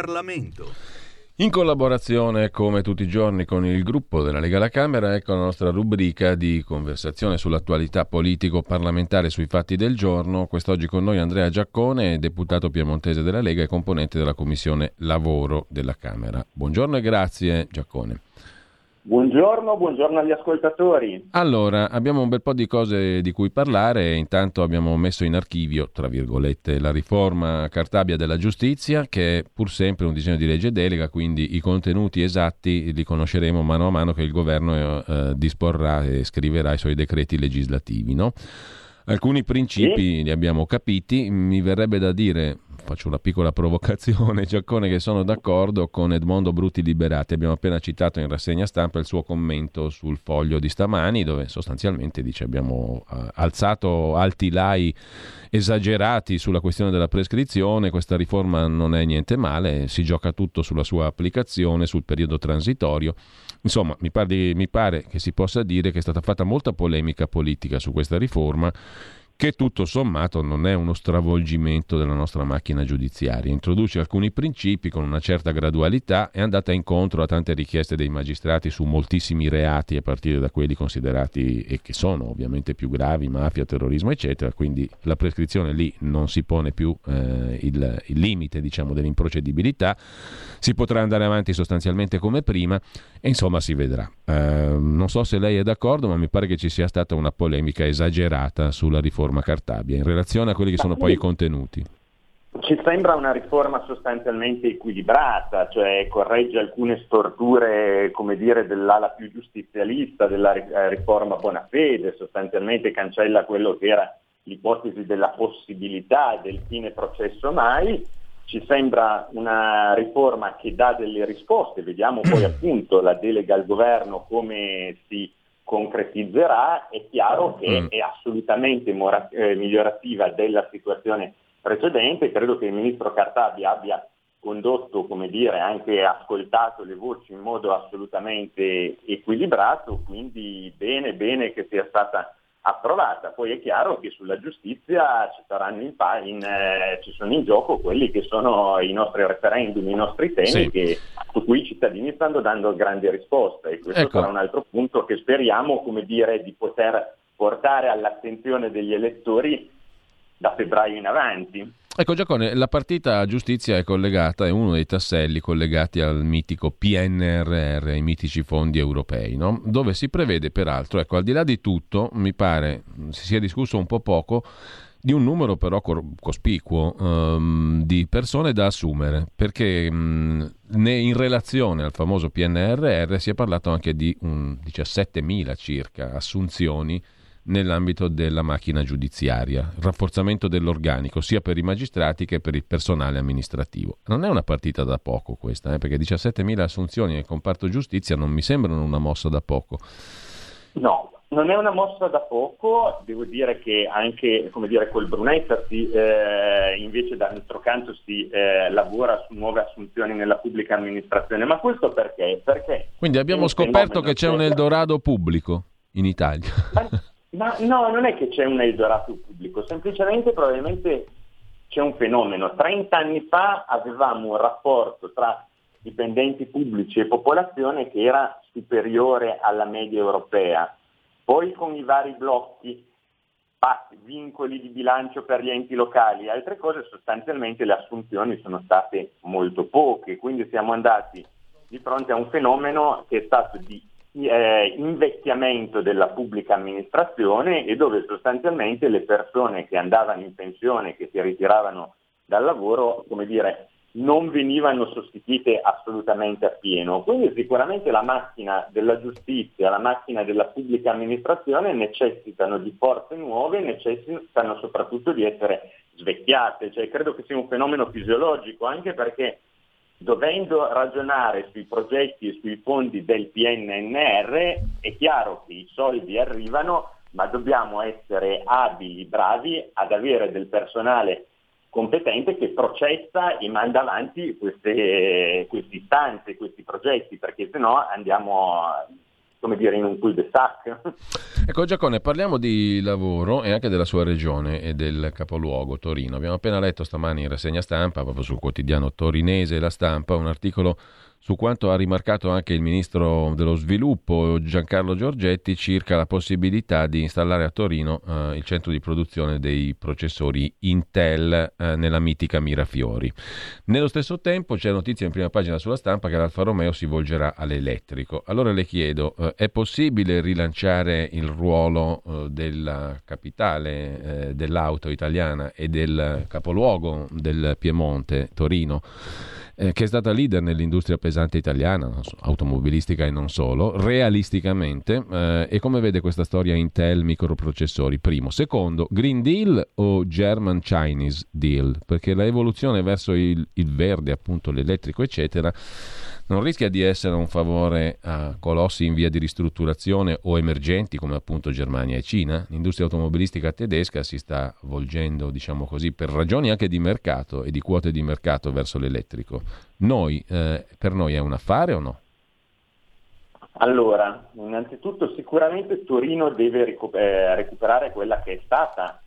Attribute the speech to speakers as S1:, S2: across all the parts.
S1: Parlamento.
S2: In collaborazione, come tutti i giorni, con il gruppo della Lega alla Camera, ecco la nostra rubrica di conversazione sull'attualità politico-parlamentare sui fatti del giorno. Quest'oggi con noi Andrea Giaccone, deputato piemontese della Lega e componente della Commissione Lavoro della Camera. Buongiorno e grazie Giaccone.
S3: Buongiorno, buongiorno agli ascoltatori.
S2: Allora, abbiamo un bel po' di cose di cui parlare. Intanto abbiamo messo in archivio, tra virgolette, la riforma Cartabia della giustizia, che è pur sempre un disegno di legge delega, quindi i contenuti esatti li conosceremo mano a mano che il governo eh, disporrà e scriverà i suoi decreti legislativi. No? Alcuni principi sì. li abbiamo capiti, mi verrebbe da dire, faccio una piccola provocazione, Giaccone, che sono d'accordo con Edmondo Brutti Liberati. Abbiamo appena citato in rassegna stampa il suo commento sul foglio di stamani, dove sostanzialmente dice abbiamo uh, alzato alti lai esagerati sulla questione della prescrizione, questa riforma non è niente male, si gioca tutto sulla sua applicazione, sul periodo transitorio. Insomma, mi pare, mi pare che si possa dire che è stata fatta molta polemica politica su questa riforma che tutto sommato non è uno stravolgimento della nostra macchina giudiziaria. Introduce alcuni principi con una certa gradualità, è andata incontro a tante richieste dei magistrati su moltissimi reati, a partire da quelli considerati e che sono ovviamente più gravi, mafia, terrorismo, eccetera. Quindi la prescrizione lì non si pone più eh, il, il, limite diciamo, dell'improcedibilità, si potrà andare avanti sostanzialmente come prima e insomma si vedrà. Eh, non so se lei è d'accordo, ma mi pare che ci sia stata una polemica esagerata sulla riforma riforma Cartabia in relazione a quelli che sono poi i contenuti?
S3: Ci sembra una riforma sostanzialmente equilibrata, cioè corregge alcune storture, come dire, dell'ala più giustizialista della eh, riforma Bonafede, sostanzialmente cancella quello che era l'ipotesi della possibilità del fine processo mai. Ci sembra una riforma che dà delle risposte, vediamo poi appunto la delega al governo come si concretizzerà, è chiaro che mm. è assolutamente mora- eh, migliorativa della situazione precedente. Credo che il ministro Cartabia abbia condotto, come dire, anche ascoltato le voci in modo assolutamente equilibrato, quindi bene, bene che sia stata approvata. Poi è chiaro che sulla giustizia ci, in, in, eh, ci sono in gioco quelli che sono i nostri referendum, i nostri temi sì. che, su cui i cittadini stanno dando grandi risposte e questo ecco. sarà un altro punto che speriamo come dire, di poter portare all'attenzione degli elettori da febbraio in avanti.
S2: Ecco Giacone, la partita giustizia è collegata, è uno dei tasselli collegati al mitico PNRR, ai mitici fondi europei, no? dove si prevede peraltro, ecco, al di là di tutto, mi pare si sia discusso un po' poco, di un numero però cospicuo um, di persone da assumere, perché um, in relazione al famoso PNRR si è parlato anche di um, 17.000 circa assunzioni nell'ambito della macchina giudiziaria, rafforzamento dell'organico sia per i magistrati che per il personale amministrativo. Non è una partita da poco questa, eh, perché 17.000 assunzioni nel comparto giustizia non mi sembrano una mossa da poco.
S3: No, non è una mossa da poco, devo dire che anche come dire, col Brunetta si, eh, invece dall'altro canto si eh, lavora su nuove assunzioni nella pubblica amministrazione, ma questo perché? perché
S2: Quindi abbiamo scoperto che c'è un Eldorado pubblico in Italia.
S3: Ma, ma no, non è che c'è un Eldorado pubblico, semplicemente probabilmente c'è un fenomeno. 30 anni fa avevamo un rapporto tra dipendenti pubblici e popolazione che era superiore alla media europea poi con i vari blocchi, vincoli di bilancio per gli enti locali e altre cose, sostanzialmente le assunzioni sono state molto poche, quindi siamo andati di fronte a un fenomeno che è stato di eh, invecchiamento della pubblica amministrazione e dove sostanzialmente le persone che andavano in pensione, che si ritiravano dal lavoro, come dire, non venivano sostituite assolutamente appieno. Quindi sicuramente la macchina della giustizia, la macchina della pubblica amministrazione necessitano di forze nuove, necessitano soprattutto di essere svecchiate, cioè, credo che sia un fenomeno fisiologico, anche perché dovendo ragionare sui progetti e sui fondi del PNNR è chiaro che i soldi arrivano, ma dobbiamo essere abili, bravi ad avere del personale competente che processa e manda avanti queste, queste istanze, questi progetti, perché se no andiamo come dire, in un cul-de-sac.
S2: Ecco Giacone, parliamo di lavoro e anche della sua regione e del capoluogo Torino. Abbiamo appena letto stamani in rassegna stampa, proprio sul quotidiano torinese La Stampa, un articolo su quanto ha rimarcato anche il ministro dello sviluppo Giancarlo Giorgetti circa la possibilità di installare a Torino eh, il centro di produzione dei processori Intel eh, nella mitica Mirafiori. Nello stesso tempo c'è notizia in prima pagina sulla stampa che l'Alfa Romeo si volgerà all'elettrico. Allora le chiedo, eh, è possibile rilanciare il ruolo eh, della capitale eh, dell'auto italiana e del capoluogo del Piemonte, Torino? Eh, che è stata leader nell'industria pesante italiana, automobilistica e non solo, realisticamente, eh, e come vede questa storia Intel microprocessori? Primo. Secondo, Green Deal o German Chinese Deal? Perché la evoluzione verso il, il verde, appunto l'elettrico, eccetera, non rischia di essere un favore a colossi in via di ristrutturazione o emergenti come appunto Germania e Cina? L'industria automobilistica tedesca si sta volgendo, diciamo così, per ragioni anche di mercato e di quote di mercato verso l'elettrico. Noi, eh, per noi è un affare o no?
S3: Allora, innanzitutto sicuramente Torino deve recu- eh, recuperare quella che è stata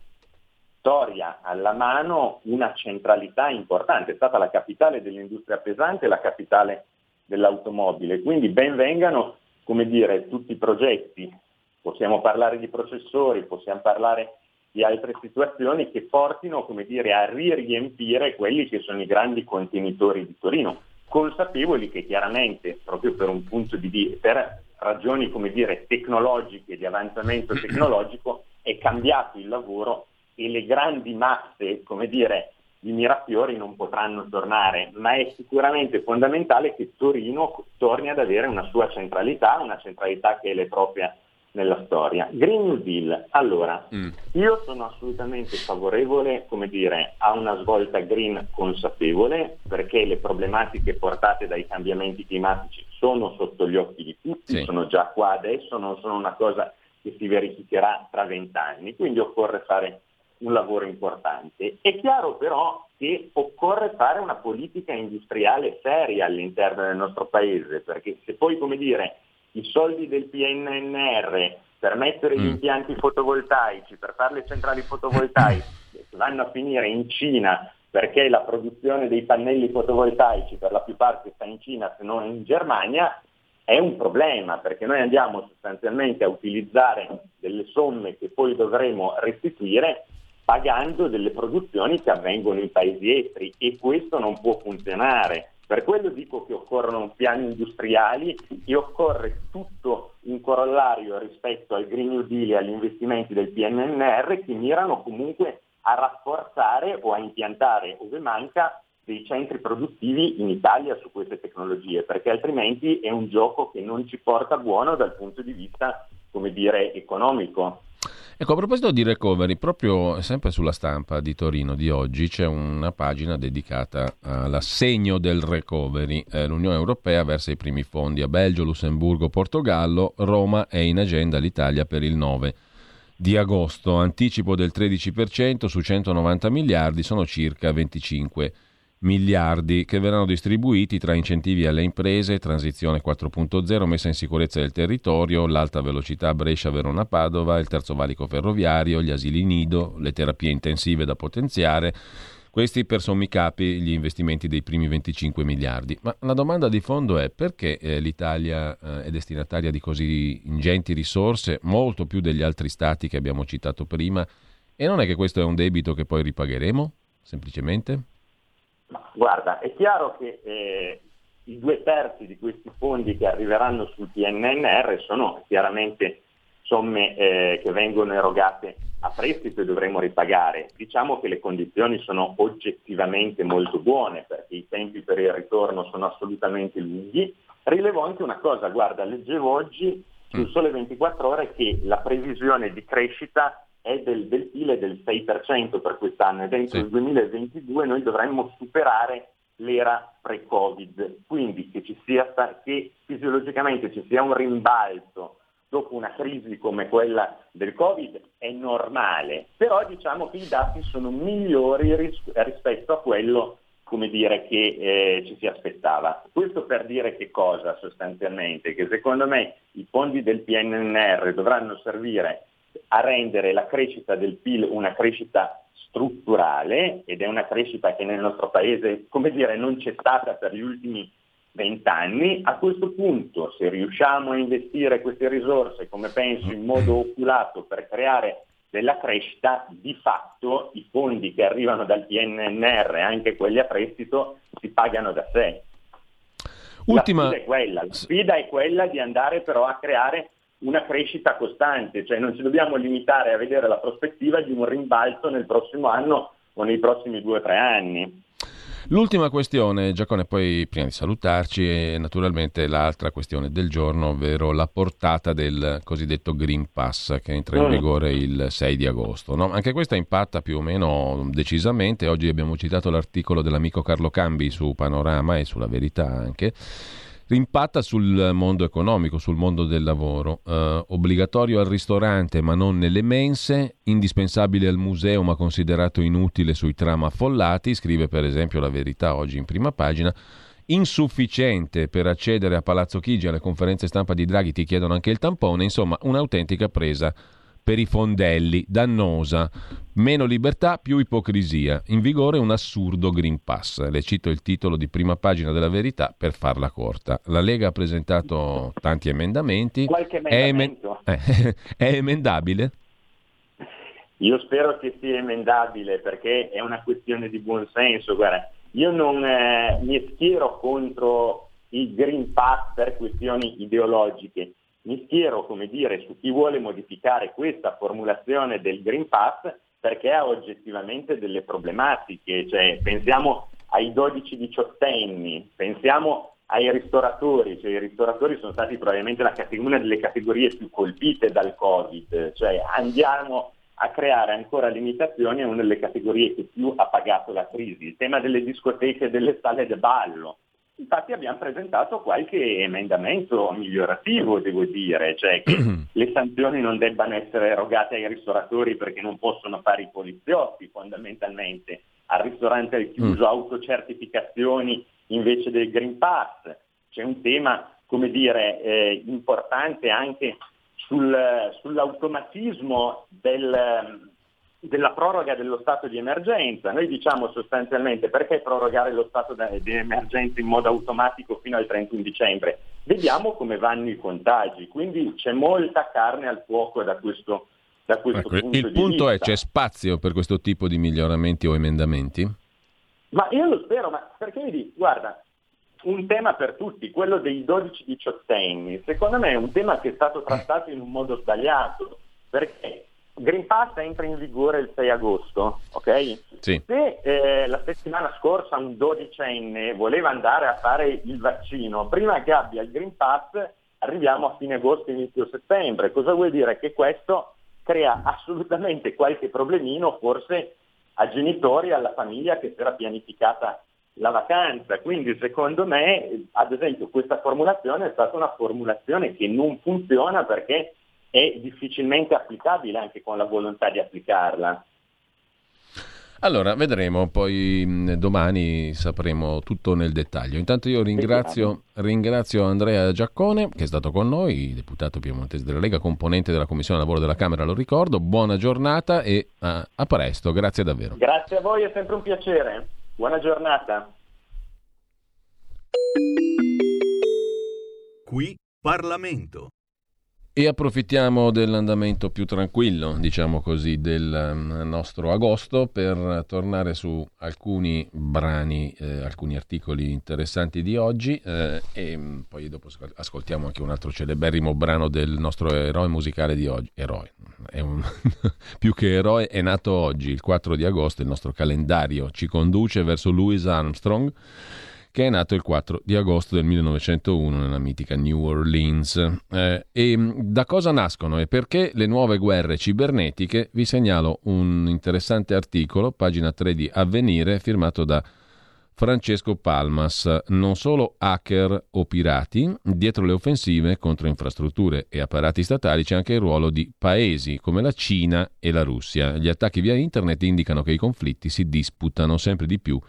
S3: storia alla mano una centralità importante, è stata la capitale dell'industria pesante, la capitale dell'automobile. Quindi ben vengano, come dire, tutti i progetti. Possiamo parlare di processori, possiamo parlare di altre situazioni che portino, come dire, a riempire quelli che sono i grandi contenitori di Torino, consapevoli che chiaramente, proprio per un punto di per ragioni, come dire, tecnologiche, di avanzamento tecnologico, è cambiato il lavoro e le grandi masse, come dire, i Mirafiori non potranno tornare, ma è sicuramente fondamentale che Torino torni ad avere una sua centralità, una centralità che è le propria nella storia. Green New Deal, allora, mm. io sono assolutamente favorevole, come dire, a una svolta green consapevole, perché le problematiche portate dai cambiamenti climatici sono sotto gli occhi di tutti, sì. sono già qua adesso, non sono una cosa che si verificherà tra vent'anni, quindi occorre fare un lavoro importante. È chiaro però che occorre fare una politica industriale seria all'interno del nostro paese, perché se poi, come dire, i soldi del PNNR per mettere gli mm. impianti fotovoltaici, per fare le centrali fotovoltaiche, vanno a finire in Cina perché la produzione dei pannelli fotovoltaici per la più parte sta in Cina se non in Germania, è un problema perché noi andiamo sostanzialmente a utilizzare delle somme che poi dovremo restituire pagando delle produzioni che avvengono in paesi esteri e questo non può funzionare. Per quello dico che occorrono piani industriali e occorre tutto un corollario rispetto al Green New Deal e agli investimenti del PNNR che mirano comunque a rafforzare o a impiantare, ove manca, dei centri produttivi in Italia su queste tecnologie, perché altrimenti è un gioco che non ci porta buono dal punto di vista, come dire, economico.
S2: Ecco, a proposito di recovery, proprio sempre sulla stampa di Torino di oggi c'è una pagina dedicata all'assegno del recovery. Eh, L'Unione Europea versa i primi fondi a Belgio, Lussemburgo, Portogallo, Roma è in agenda l'Italia per il 9 di agosto. Anticipo del 13% su 190 miliardi, sono circa 25 miliardi che verranno distribuiti tra incentivi alle imprese, transizione 4.0, messa in sicurezza del territorio, l'alta velocità Brescia-Verona-Padova, il terzo valico ferroviario, gli asili nido, le terapie intensive da potenziare. Questi per sommi capi gli investimenti dei primi 25 miliardi. Ma la domanda di fondo è perché eh, l'Italia eh, è destinataria di così ingenti risorse, molto più degli altri stati che abbiamo citato prima, e non è che questo è un debito che poi ripagheremo, semplicemente?
S3: Guarda, è chiaro che eh, i due terzi di questi fondi che arriveranno sul PNNR sono chiaramente somme eh, che vengono erogate a prestito e dovremo ripagare. Diciamo che le condizioni sono oggettivamente molto buone perché i tempi per il ritorno sono assolutamente lunghi. Rilevo anche una cosa, guarda, leggevo oggi sul. Sole 24 ore che la previsione di crescita è del, del PIL del 6% per quest'anno e dentro sì. il 2022 noi dovremmo superare l'era pre-Covid, quindi che, ci sia, che fisiologicamente ci sia un rimbalzo dopo una crisi come quella del Covid è normale, però diciamo che i dati sono migliori ris- rispetto a quello come dire, che eh, ci si aspettava. Questo per dire che cosa sostanzialmente? Che secondo me i fondi del PNNR dovranno servire a rendere la crescita del PIL una crescita strutturale ed è una crescita che nel nostro paese, come dire, non c'è stata per gli ultimi vent'anni. A questo punto, se riusciamo a investire queste risorse, come penso, in modo oculato per creare della crescita, di fatto i fondi che arrivano dal PNNR, anche quelli a prestito, si pagano da sé. Ultima... La sfida è quella, la sfida è quella di andare però a creare una crescita costante, cioè non ci dobbiamo limitare a vedere la prospettiva di un rimbalzo nel prossimo anno o nei prossimi due o tre anni.
S2: L'ultima questione, Giacone, poi prima di salutarci, è naturalmente l'altra questione del giorno, ovvero la portata del cosiddetto Green Pass che entra in mm. vigore il 6 di agosto. No? Anche questa impatta più o meno decisamente. Oggi abbiamo citato l'articolo dell'amico Carlo Cambi su Panorama e sulla verità anche impatta sul mondo economico, sul mondo del lavoro. Eh, obbligatorio al ristorante ma non nelle mense, indispensabile al museo ma considerato inutile sui tram affollati, scrive per esempio la verità oggi in prima pagina. Insufficiente per accedere a Palazzo Chigi alle conferenze stampa di Draghi, ti chiedono anche il tampone, insomma un'autentica presa per i fondelli, dannosa. Meno libertà, più ipocrisia. In vigore un assurdo Green Pass. Le cito il titolo di prima pagina della verità per farla corta. La Lega ha presentato tanti emendamenti.
S3: Qualche emendamento.
S2: È, em- è emendabile?
S3: Io spero che sia emendabile perché è una questione di buonsenso. Guarda, io non eh, mi schiero contro il Green Pass per questioni ideologiche mi schiero, come dire, su chi vuole modificare questa formulazione del Green Pass perché ha oggettivamente delle problematiche, cioè, pensiamo ai 12-18 anni, pensiamo ai ristoratori, cioè, i ristoratori sono stati probabilmente una delle categorie più colpite dal Covid, cioè andiamo a creare ancora limitazioni a una delle categorie che più ha pagato la crisi, il tema delle discoteche e delle sale de ballo, Infatti abbiamo presentato qualche emendamento migliorativo, devo dire, cioè che le sanzioni non debbano essere erogate ai ristoratori perché non possono fare i poliziotti fondamentalmente, al ristorante al chiuso mm. autocertificazioni invece del Green Pass. C'è un tema, come dire, eh, importante anche sul, sull'automatismo del, della proroga dello stato di emergenza. Noi diciamo sostanzialmente perché prorogare lo stato di emergenza in modo automatico fino al 31 dicembre. Vediamo come vanno i contagi, quindi c'è molta carne al fuoco da questo da questo
S2: ecco,
S3: punto
S2: il punto
S3: vista.
S2: è c'è spazio per questo tipo di miglioramenti o emendamenti?
S3: Ma io lo spero, ma perché mi dici, guarda, un tema per tutti, quello dei 12-18 anni, secondo me è un tema che è stato trattato in un modo sbagliato, perché Green Pass entra in vigore il 6 agosto, ok?
S2: Sì.
S3: Se eh, la settimana scorsa un dodicenne voleva andare a fare il vaccino, prima che abbia il Green Pass arriviamo a fine agosto, inizio settembre. Cosa vuol dire? Che questo crea assolutamente qualche problemino forse a genitori e alla famiglia che si era pianificata la vacanza. Quindi secondo me, ad esempio, questa formulazione è stata una formulazione che non funziona perché è difficilmente applicabile anche con la volontà di applicarla.
S2: Allora, vedremo, poi mh, domani sapremo tutto nel dettaglio. Intanto io ringrazio, ringrazio, Andrea Giaccone, che è stato con noi, deputato piemontese della Lega, componente della Commissione Lavoro della Camera, lo ricordo. Buona giornata e a, a presto, grazie davvero.
S3: Grazie a voi, è sempre un piacere. Buona giornata.
S1: Qui Parlamento.
S2: E approfittiamo dell'andamento più tranquillo, diciamo così, del um, nostro agosto per tornare su alcuni brani, eh, alcuni articoli interessanti di oggi eh, e mm, poi dopo ascoltiamo anche un altro celeberrimo brano del nostro eroe musicale di oggi. Eroe, un, più che eroe, è nato oggi, il 4 di agosto, il nostro calendario ci conduce verso Louis Armstrong che è nato il 4 di agosto del 1901 nella mitica New Orleans. Eh, e da cosa nascono e perché le nuove guerre cibernetiche? Vi segnalo un interessante articolo, pagina 3 di Avvenire, firmato da Francesco Palmas. Non solo hacker o pirati, dietro le offensive contro infrastrutture e apparati statali c'è anche il ruolo di paesi come la Cina e la Russia. Gli attacchi via internet indicano che i conflitti si disputano sempre di più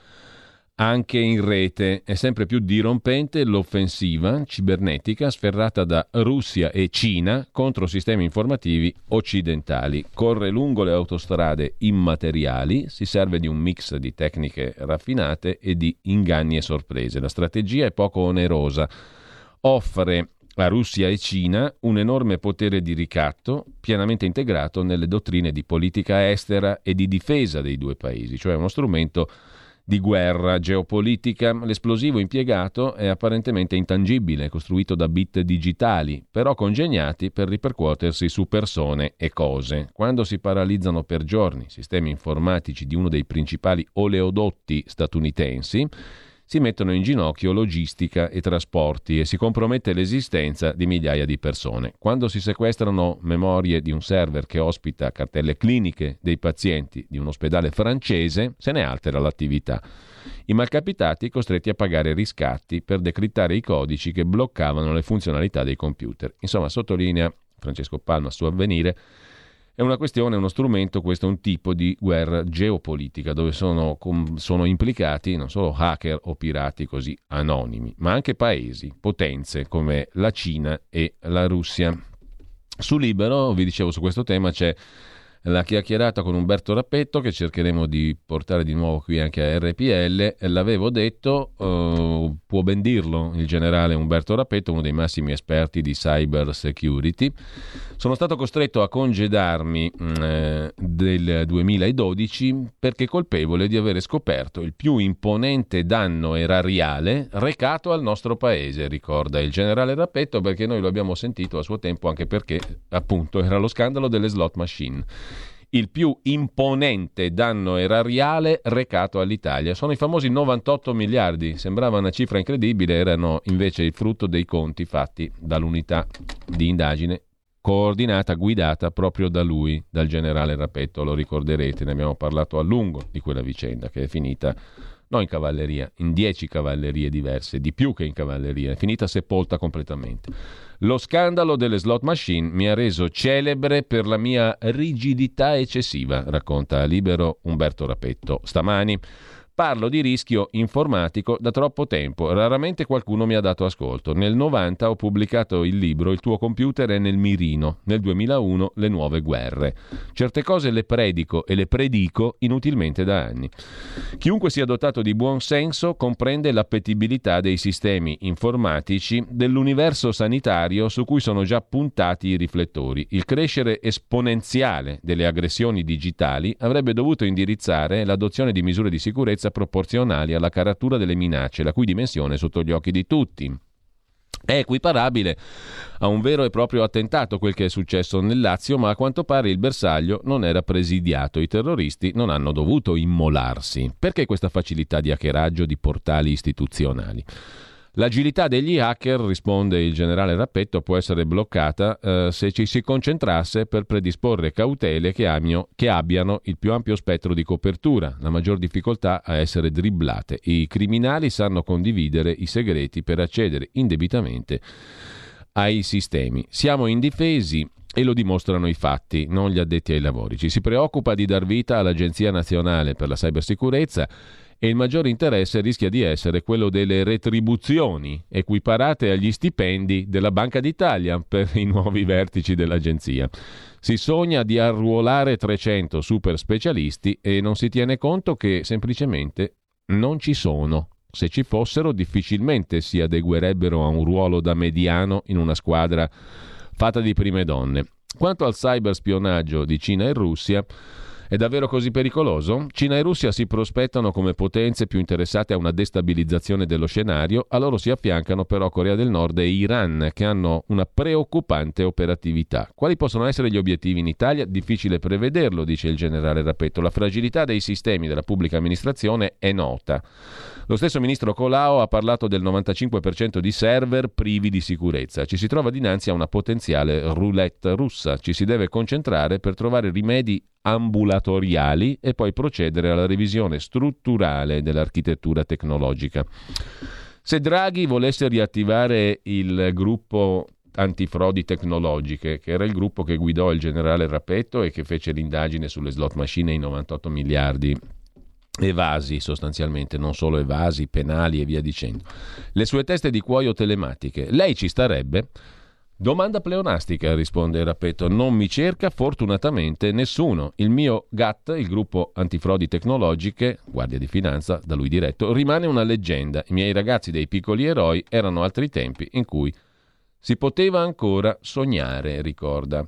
S2: anche in rete. È sempre più dirompente l'offensiva cibernetica sferrata da Russia e Cina contro sistemi informativi occidentali. Corre lungo le autostrade immateriali, si serve di un mix di tecniche raffinate e di inganni e sorprese. La strategia è poco onerosa. Offre a Russia e Cina un enorme potere di ricatto pienamente integrato nelle dottrine di politica estera e di difesa dei due paesi, cioè uno strumento di guerra geopolitica. L'esplosivo impiegato è apparentemente intangibile, costruito da bit digitali, però congegnati per ripercuotersi su persone e cose. Quando si paralizzano per giorni sistemi informatici di uno dei principali oleodotti statunitensi, si mettono in ginocchio logistica e trasporti e si compromette l'esistenza di migliaia di persone. Quando si sequestrano memorie di un server che ospita cartelle cliniche dei pazienti di un ospedale francese, se ne altera l'attività. I malcapitati costretti a pagare riscatti per decrittare i codici che bloccavano le funzionalità dei computer. Insomma, sottolinea Francesco Palma su avvenire è una questione, uno strumento, questo è un tipo di guerra geopolitica dove sono, sono, implicati non solo hacker o pirati così anonimi, ma anche paesi, potenze come la Cina e la Russia. Su Libero, vi dicevo su questo tema, c'è la chiacchierata con Umberto Rappetto che cercheremo di portare di nuovo qui anche a RPL. L'avevo detto, uh, può ben dirlo il generale Umberto Rappetto, uno dei massimi esperti di cyber security. Sono stato costretto a congedarmi eh, del 2012 perché colpevole di avere scoperto il più imponente danno erariale recato al nostro paese, ricorda il generale Rappetto, perché noi lo abbiamo sentito a suo tempo anche perché appunto era lo scandalo delle slot machine il più imponente danno erariale recato all'Italia. Sono i famosi 98 miliardi, sembrava una cifra incredibile, erano invece il frutto dei conti fatti dall'unità di indagine coordinata, guidata proprio da lui, dal generale Rapetto, lo ricorderete, ne abbiamo parlato a lungo di quella vicenda che è finita non in cavalleria, in dieci cavallerie diverse, di più che in cavalleria, è finita sepolta completamente. Lo scandalo delle slot machine mi ha reso celebre per la mia rigidità eccessiva, racconta a libero Umberto Rapetto. Stamani Parlo di rischio informatico da troppo tempo, raramente qualcuno mi ha dato ascolto. Nel 90 ho pubblicato il libro Il tuo computer è nel mirino, nel 2001 Le nuove guerre. Certe cose le predico e le predico inutilmente da anni. Chiunque sia dotato di buon senso comprende l'appetibilità dei sistemi informatici dell'universo sanitario su cui sono già puntati i riflettori. Il crescere esponenziale delle aggressioni digitali avrebbe dovuto indirizzare l'adozione di misure di sicurezza sicurezza proporzionali alla caratura delle minacce, la cui dimensione è sotto gli occhi di tutti. È equiparabile a un vero e proprio attentato quel che è successo nel Lazio, ma a quanto pare il bersaglio non era presidiato. I terroristi non hanno dovuto immolarsi. Perché questa facilità di hackeraggio di portali istituzionali? L'agilità degli hacker, risponde il generale Rappetto, può essere bloccata eh, se ci si concentrasse per predisporre cautele che, amio, che abbiano il più ampio spettro di copertura, la maggior difficoltà a essere dribblate. I criminali sanno condividere i segreti per accedere indebitamente ai sistemi. Siamo indifesi e lo dimostrano i fatti, non gli addetti ai lavori. Ci si preoccupa di dar vita all'Agenzia Nazionale per la Cybersicurezza e il maggiore interesse rischia di essere quello delle retribuzioni equiparate agli stipendi della Banca d'Italia per i nuovi vertici dell'agenzia. Si sogna di arruolare 300 super specialisti e non si tiene conto che semplicemente non ci sono. Se ci fossero difficilmente si adeguerebbero a un ruolo da mediano in una squadra fatta di prime donne. Quanto al cyberspionaggio di Cina e Russia, è davvero così pericoloso? Cina e Russia si prospettano come potenze più interessate a una destabilizzazione dello scenario, a loro si affiancano però Corea del Nord e Iran, che hanno una preoccupante operatività. Quali possono essere gli obiettivi in Italia? Difficile prevederlo, dice il generale Rappetto. La fragilità dei sistemi della pubblica amministrazione è nota. Lo stesso ministro Colao ha parlato del 95% di server privi di sicurezza. Ci si trova dinanzi a una potenziale roulette russa. Ci si deve concentrare per trovare rimedi ambulatoriali e poi procedere alla revisione strutturale dell'architettura tecnologica. Se Draghi volesse riattivare il gruppo antifrodi tecnologiche, che era il gruppo che guidò il generale Rapetto e che fece l'indagine sulle slot machine e i 98 miliardi evasi sostanzialmente, non solo evasi, penali e via dicendo. Le sue teste di cuoio telematiche, lei ci starebbe? Domanda pleonastica, risponde Rappetto. Non mi cerca fortunatamente nessuno. Il mio GAT, il gruppo antifrodi tecnologiche, Guardia di Finanza, da lui diretto, rimane una leggenda. I miei ragazzi dei piccoli eroi erano altri tempi in cui si poteva ancora sognare, ricorda.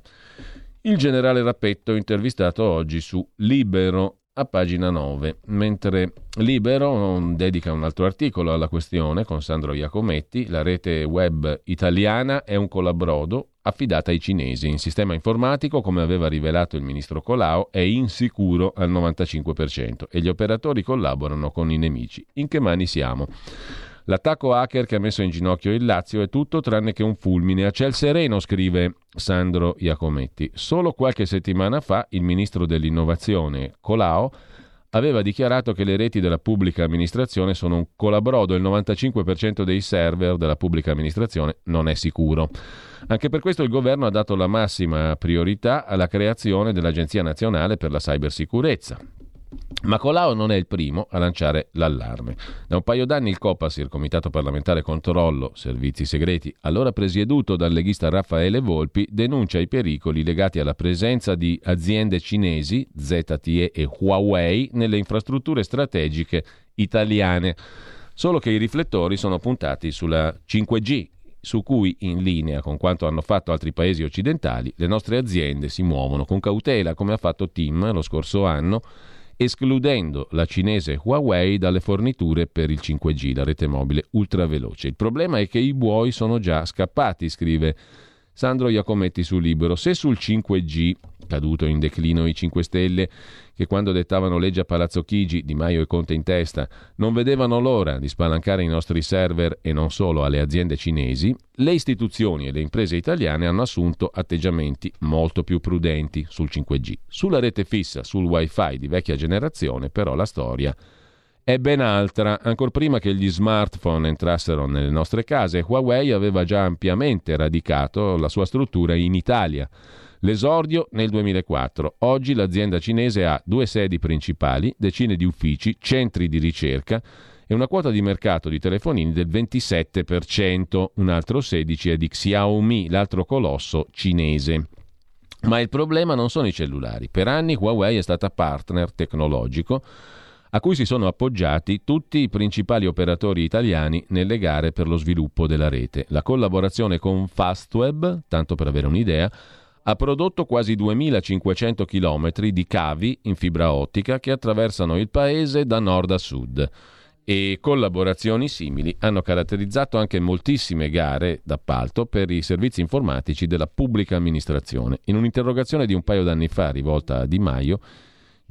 S2: Il generale Rappetto intervistato oggi su Libero a pagina 9, mentre Libero dedica un altro articolo alla questione con Sandro Iacometti, la rete web italiana è un colabrodo affidata ai cinesi. In sistema informatico, come aveva rivelato il ministro Colau, è insicuro al 95% e gli operatori collaborano con i nemici. In che mani siamo? L'attacco hacker che ha messo in ginocchio il Lazio è tutto tranne che un fulmine. A ciel sereno, scrive Sandro Iacometti. Solo qualche settimana fa il ministro dell'innovazione, Colao, aveva dichiarato che le reti della pubblica amministrazione sono un colabrodo, il 95% dei server della pubblica amministrazione non è sicuro. Anche per questo il governo ha dato la massima priorità alla creazione dell'Agenzia nazionale per la cybersicurezza. Ma Colau non è il primo a lanciare l'allarme. Da un paio d'anni il COPAS, il Comitato parlamentare controllo servizi segreti, allora presieduto dal leghista Raffaele Volpi, denuncia i pericoli legati alla presenza di aziende cinesi, ZTE e Huawei, nelle infrastrutture strategiche italiane. Solo che i riflettori sono puntati sulla 5G, su cui, in linea con quanto hanno fatto altri paesi occidentali, le nostre aziende si muovono con cautela, come ha fatto Tim lo scorso anno escludendo la cinese Huawei dalle forniture per il 5G, la rete mobile ultraveloce. Il problema è che i buoi sono già scappati, scrive Sandro Iacometti su Libero. Se sul 5G, caduto in declino i 5 Stelle, che quando dettavano legge a Palazzo Chigi, Di Maio e Conte in testa, non vedevano l'ora di spalancare i nostri server e non solo alle aziende cinesi, le istituzioni e le imprese italiane hanno assunto atteggiamenti molto più prudenti sul 5G. Sulla rete fissa, sul wifi di vecchia generazione, però la storia è ben altra. Ancora prima che gli smartphone entrassero nelle nostre case, Huawei aveva già ampiamente radicato la sua struttura in Italia L'esordio nel 2004. Oggi l'azienda cinese ha due sedi principali, decine di uffici, centri di ricerca e una quota di mercato di telefonini del 27%, un altro 16% è di Xiaomi, l'altro colosso cinese. Ma il problema non sono i cellulari. Per anni Huawei è stata partner tecnologico a cui si sono appoggiati tutti i principali operatori italiani nelle gare per lo sviluppo della rete. La collaborazione con Fastweb, tanto per avere un'idea, ha prodotto quasi 2500 km di cavi in fibra ottica che attraversano il paese da nord a sud e collaborazioni simili hanno caratterizzato anche moltissime gare d'appalto per i servizi informatici della pubblica amministrazione. In un'interrogazione di un paio d'anni fa rivolta a Di Maio,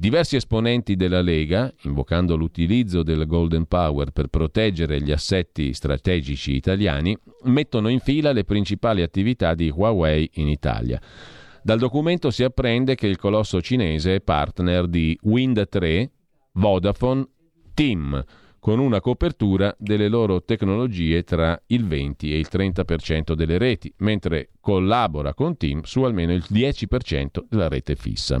S2: diversi esponenti della Lega, invocando l'utilizzo del Golden Power per proteggere gli assetti strategici italiani, mettono in fila le principali attività di Huawei in Italia. Dal documento si apprende che il colosso cinese è partner di Wind 3, Vodafone, TIM, con una copertura delle loro tecnologie tra il 20 e il 30% delle reti, mentre collabora con Team su almeno il 10% della rete fissa.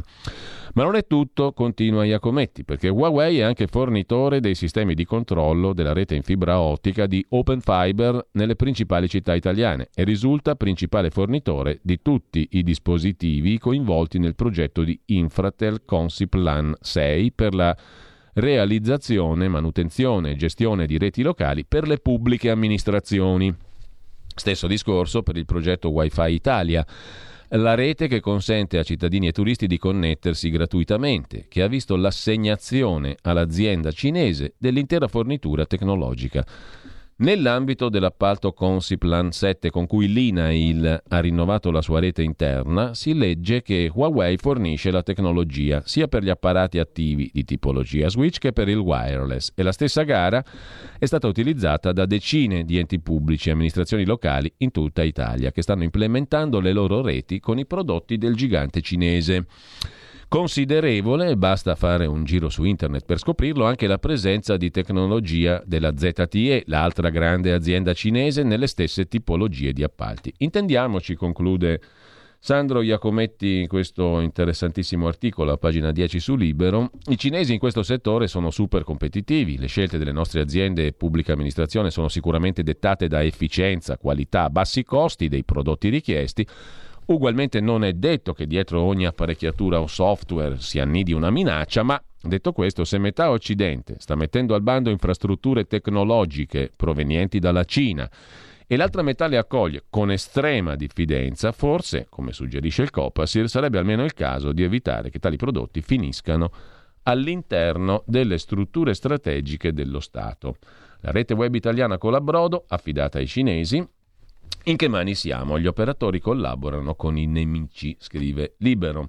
S2: Ma non è tutto, continua Iacometti, perché Huawei è anche fornitore dei sistemi di controllo della rete in fibra ottica di Open Fiber nelle principali città italiane e risulta principale fornitore di tutti i dispositivi coinvolti nel progetto di Infratel Consip LAN 6 per la realizzazione, manutenzione e gestione di reti locali per le pubbliche amministrazioni. Stesso discorso per il progetto Wi-Fi Italia, la rete che consente a cittadini e turisti di connettersi gratuitamente, che ha visto l'assegnazione all'azienda cinese dell'intera fornitura tecnologica. Nell'ambito dell'appalto Consiplan 7 con cui l'INAIL ha rinnovato la sua rete interna, si legge che Huawei fornisce la tecnologia sia per gli apparati attivi di tipologia switch che per il wireless e la stessa gara è stata utilizzata da decine di enti pubblici e amministrazioni locali in tutta Italia che stanno implementando le loro reti con i prodotti del gigante cinese. Considerevole, basta fare un giro su internet per scoprirlo, anche la presenza di tecnologia della ZTE, l'altra grande azienda cinese, nelle stesse tipologie di appalti. Intendiamoci, conclude Sandro Iacometti in questo interessantissimo articolo a pagina 10 su Libero, i cinesi in questo settore sono super competitivi, le scelte delle nostre aziende e pubblica amministrazione sono sicuramente dettate da efficienza, qualità, bassi costi dei prodotti richiesti, Ugualmente non è detto che dietro ogni apparecchiatura o software si annidi una minaccia, ma detto questo, se metà Occidente sta mettendo al bando infrastrutture tecnologiche provenienti dalla Cina e l'altra metà le accoglie con estrema diffidenza, forse, come suggerisce il Copasir, sarebbe almeno il caso di evitare che tali prodotti finiscano all'interno delle strutture strategiche dello Stato. La rete web italiana con la Brodo, affidata ai cinesi, in che mani siamo? Gli operatori collaborano con i nemici, scrive Libero.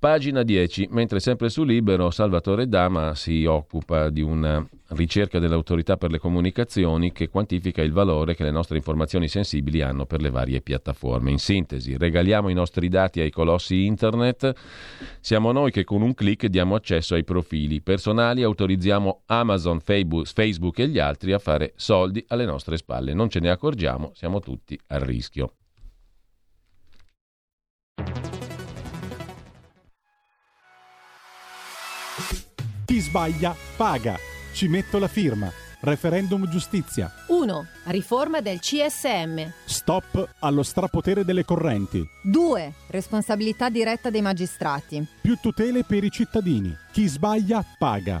S2: Pagina 10, mentre sempre su Libero Salvatore Dama si occupa di una ricerca dell'autorità per le comunicazioni che quantifica il valore che le nostre informazioni sensibili hanno per le varie piattaforme. In sintesi, regaliamo i nostri dati ai colossi internet, siamo noi che con un clic diamo accesso ai profili personali, autorizziamo Amazon, Facebook e gli altri a fare soldi alle nostre spalle. Non ce ne accorgiamo, siamo tutti a rischio.
S4: Chi sbaglia paga. Ci metto la firma. Referendum giustizia.
S5: 1. Riforma del CSM.
S4: Stop allo strapotere delle correnti.
S5: 2. Responsabilità diretta dei magistrati.
S4: Più tutele per i cittadini. Chi sbaglia paga.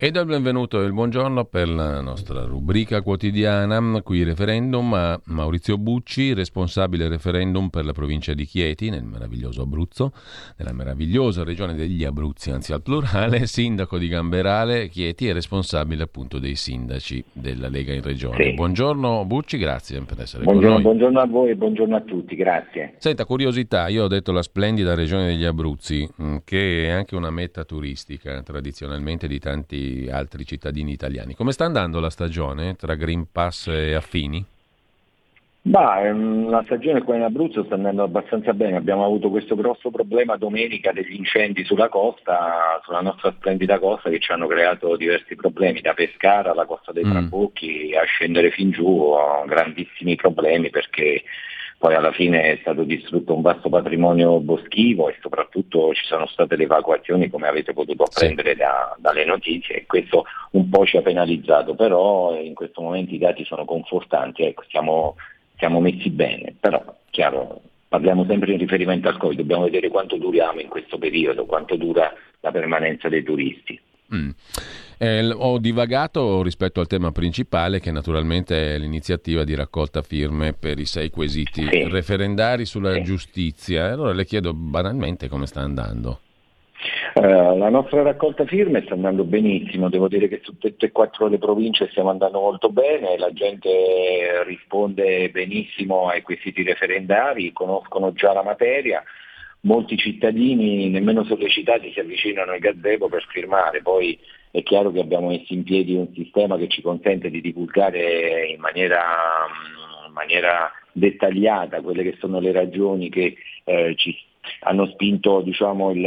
S2: E do il benvenuto e il buongiorno per la nostra rubrica quotidiana, qui referendum a Maurizio Bucci, responsabile referendum per la provincia di Chieti, nel meraviglioso Abruzzo, nella meravigliosa regione degli Abruzzi, anzi al plurale, sindaco di Gamberale, Chieti e responsabile appunto dei sindaci della Lega in regione. Sì. Buongiorno Bucci, grazie per essere
S6: buongiorno,
S2: con
S6: noi. Buongiorno a voi e buongiorno a tutti, grazie.
S2: Senta, curiosità, io ho detto la splendida regione degli Abruzzi, mm, che è anche una meta turistica tradizionalmente di tanti altri cittadini italiani. Come sta andando la stagione tra Green Pass e affini?
S6: Bah, ehm, la stagione qua in Abruzzo sta andando abbastanza bene, abbiamo avuto questo grosso problema domenica degli incendi sulla costa, sulla nostra splendida costa che ci hanno creato diversi problemi, da Pescara alla costa dei mm. Trabocchi a scendere fin giù, grandissimi problemi perché poi alla fine è stato distrutto un vasto patrimonio boschivo e soprattutto ci sono state le evacuazioni come avete potuto apprendere da, dalle notizie e questo un po' ci ha penalizzato, però in questo momento i dati sono confortanti, ecco, siamo, siamo messi bene, però chiaro parliamo sempre in riferimento al Covid, dobbiamo vedere quanto duriamo in questo periodo, quanto dura la permanenza dei turisti.
S2: Mm. Eh, ho divagato rispetto al tema principale, che naturalmente è l'iniziativa di raccolta firme per i sei quesiti sì. referendari sulla sì. giustizia. Allora le chiedo banalmente come sta andando.
S6: Uh, la nostra raccolta firme sta andando benissimo, devo dire che su tutte e quattro le province stiamo andando molto bene, la gente risponde benissimo ai quesiti referendari, conoscono già la materia, molti cittadini nemmeno sollecitati si avvicinano al gazebo per firmare, poi è chiaro che abbiamo messo in piedi un sistema che ci consente di divulgare in maniera, in maniera dettagliata quelle che sono le ragioni che eh, ci hanno spinto diciamo, il,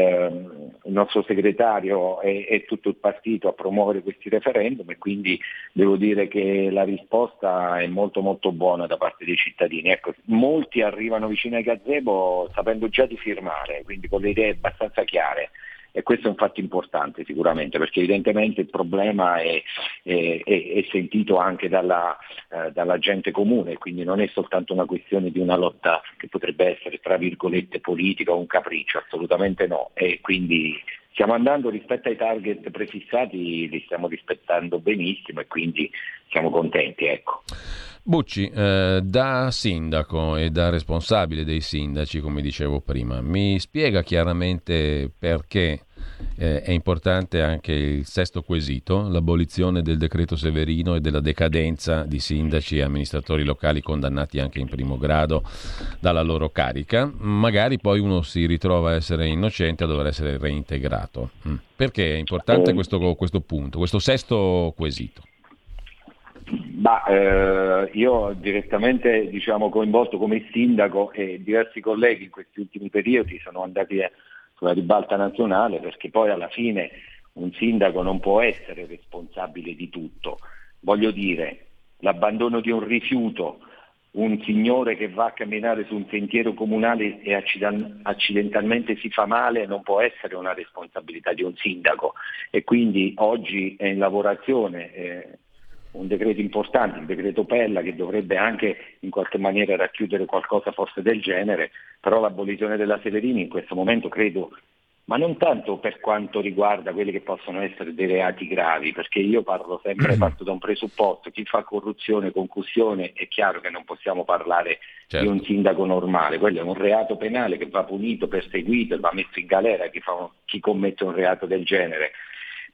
S6: il, nostro segretario e, e, tutto il partito a promuovere questi referendum e quindi devo dire che la risposta è molto molto buona da parte dei cittadini. Ecco, molti arrivano vicino ai gazebo sapendo già di firmare, quindi con le idee abbastanza chiare e questo è un fatto importante sicuramente perché evidentemente il problema è, è, è sentito anche dalla, eh, dalla, gente comune, quindi non è soltanto una questione di una lotta che potrebbe essere tra virgolette politica o un capriccio, assolutamente no. E quindi stiamo andando rispetto ai target prefissati, li stiamo rispettando benissimo e quindi siamo contenti. Ecco.
S2: Bucci, eh, da sindaco e da responsabile dei sindaci, come dicevo prima, mi spiega chiaramente perché eh, è importante anche il sesto quesito, l'abolizione del decreto Severino e della decadenza di sindaci e amministratori locali condannati anche in primo grado dalla loro carica. Magari poi uno si ritrova a essere innocente a dover essere reintegrato. Mm. Perché è importante questo, questo punto, questo sesto quesito?
S6: Bah, eh, io direttamente diciamo, coinvolto come sindaco e diversi colleghi in questi ultimi periodi sono andati sulla ribalta nazionale perché poi alla fine un sindaco non può essere responsabile di tutto. Voglio dire, l'abbandono di un rifiuto, un signore che va a camminare su un sentiero comunale e accidentalmente si fa male non può essere una responsabilità di un sindaco e quindi oggi è in lavorazione. Eh, un decreto importante, il decreto Pella, che dovrebbe anche in qualche maniera racchiudere qualcosa forse del genere, però l'abolizione della Severini in questo momento credo, ma non tanto per quanto riguarda quelli che possono essere dei reati gravi, perché io parlo sempre, parto da un presupposto, chi fa corruzione, concussione, è chiaro che non possiamo parlare certo. di un sindaco normale, quello è un reato penale che va punito, perseguito va messo in galera chi, fa, chi commette un reato del genere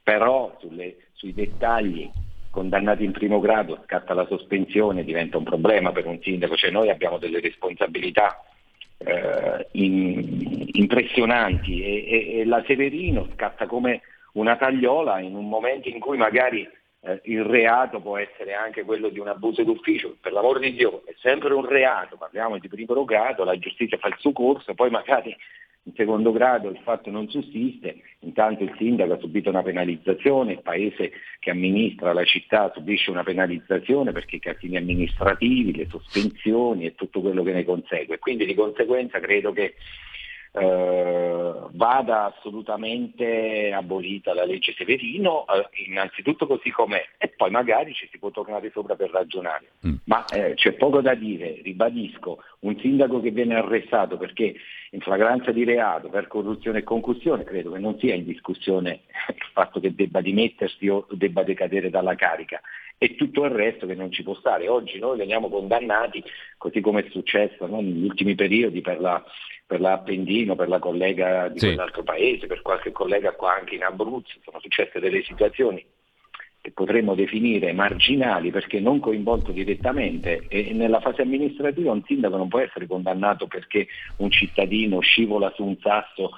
S6: però sulle, sui dettagli condannati in primo grado scatta la sospensione, diventa un problema per un sindaco, cioè noi abbiamo delle responsabilità eh, in, impressionanti. E, e, e, la Severino scatta come una tagliola in un momento in cui magari eh, il reato può essere anche quello di un abuso d'ufficio, per l'amor di Dio è sempre un reato, parliamo di primo grado, la giustizia fa il suo corso, poi magari in secondo grado il fatto non sussiste, intanto il sindaco ha subito una penalizzazione, il paese che amministra la città subisce una penalizzazione perché i cattivi amministrativi, le sospensioni e tutto quello che ne consegue. Quindi di conseguenza credo che eh, vada assolutamente abolita la legge Severino, eh, innanzitutto così com'è, e poi magari ci si può tornare sopra per ragionare. Mm. Ma eh, c'è poco da dire, ribadisco, un sindaco che viene arrestato perché in flagranza di reato per corruzione e concussione, credo che non sia in discussione il fatto che debba dimettersi o debba decadere dalla carica e tutto il resto che non ci può stare. Oggi noi veniamo condannati, così come è successo no, negli ultimi periodi per la per l'Appendino, per la collega di sì. quell'altro paese, per qualche collega qua anche in Abruzzo, sono successe delle situazioni che potremmo definire marginali perché non coinvolto direttamente e nella fase amministrativa un sindaco non può essere condannato perché un cittadino scivola su un sasso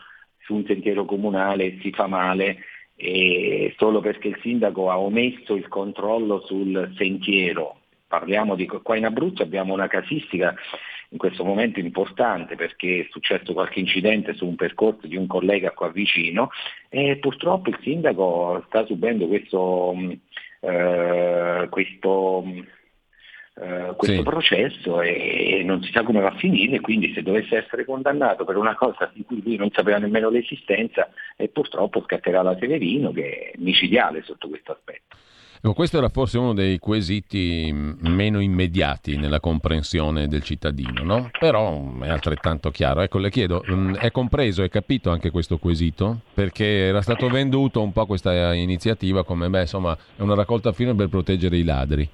S6: su un sentiero comunale, si fa male e solo perché il sindaco ha omesso il controllo sul sentiero. Parliamo di qua in Abruzzo abbiamo una casistica in questo momento importante perché è successo qualche incidente su un percorso di un collega qua vicino e purtroppo il sindaco sta subendo questo, mm, eh, questo, mm, eh, questo sì. processo e non si sa come va a finire, quindi se dovesse essere condannato per una cosa di cui lui non sapeva nemmeno l'esistenza, e purtroppo scatterà la Severino che è micidiale sotto questo aspetto.
S2: Ecco, questo era forse uno dei quesiti meno immediati nella comprensione del cittadino, no? però è altrettanto chiaro. Ecco, le chiedo, è compreso, è capito anche questo quesito? Perché era stato venduto un po' questa iniziativa come, beh, insomma, è una raccolta firme per proteggere i ladri.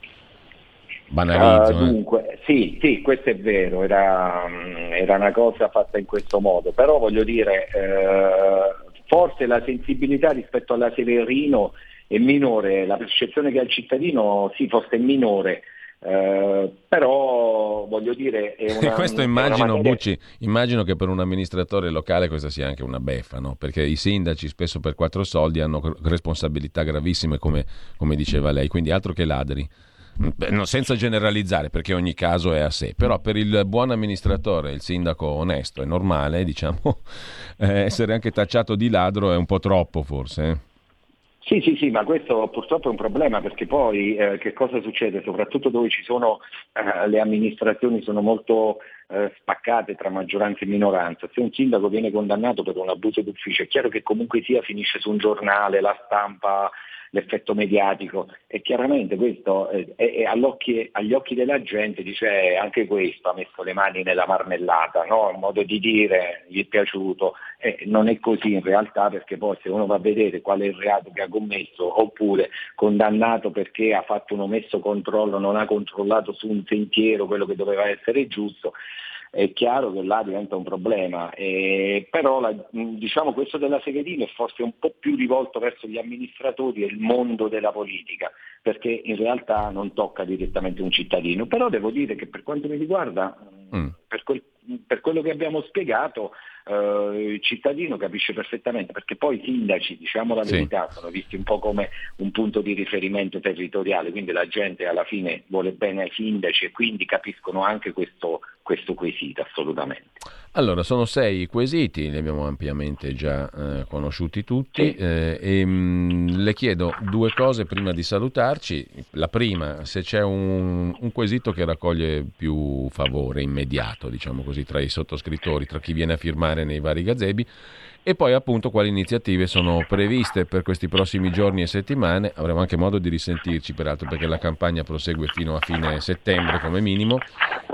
S2: Banalizzo.
S6: Uh, dunque, eh. sì, sì, questo è vero, era, era, una cosa fatta in questo modo, però voglio dire, eh, forse la sensibilità rispetto alla Severino è minore, la percezione che ha il cittadino sì forse è minore, eh, però voglio dire è una,
S2: questo immagino, materia... Bucci, immagino che per un amministratore locale questa sia anche una beffa no? perché i sindaci spesso per quattro soldi hanno responsabilità gravissime come, come diceva lei quindi altro che ladri senza generalizzare perché ogni caso è a sé, però per il buon amministratore, il sindaco onesto e normale, diciamo, eh, essere anche tacciato di ladro è un po' troppo forse. Eh?
S6: Sì, sì, sì, ma questo purtroppo è un problema perché poi eh, che cosa succede? Soprattutto dove ci sono eh, le amministrazioni sono molto eh, spaccate tra maggioranza e minoranza. Se un sindaco viene condannato per un abuso d'ufficio è chiaro che comunque sia finisce su un giornale, la stampa l'effetto mediatico e chiaramente questo è, è agli occhi della gente dice eh, anche questo ha messo le mani nella marmellata, no? un modo di dire, gli è piaciuto, eh, non è così in realtà perché poi se uno va a vedere qual è il reato che ha commesso oppure condannato perché ha fatto un omesso controllo, non ha controllato su un sentiero quello che doveva essere giusto, è chiaro che là diventa un problema, eh, però la, diciamo, questo della Seghetino è forse un po' più rivolto verso gli amministratori e il mondo della politica, perché in realtà non tocca direttamente un cittadino, però devo dire che per quanto mi riguarda, mm. per, quel, per quello che abbiamo spiegato, eh, il cittadino capisce perfettamente, perché poi i sindaci, diciamo la verità, sì. sono visti un po' come un punto di riferimento territoriale, quindi la gente alla fine vuole bene ai sindaci e quindi capiscono anche questo, questo quesito assolutamente.
S2: Allora, sono sei quesiti, li abbiamo ampiamente già eh, conosciuti tutti sì. eh, e mh, le chiedo due cose prima di salutarci. La prima, se c'è un, un, quesito che raccoglie più favore immediato, diciamo così, tra i sottoscrittori, tra chi viene a firmare nei vari gazebi e poi appunto quali iniziative sono previste per questi prossimi giorni e settimane. Avremo anche modo di risentirci peraltro perché la campagna prosegue fino a fine settembre come minimo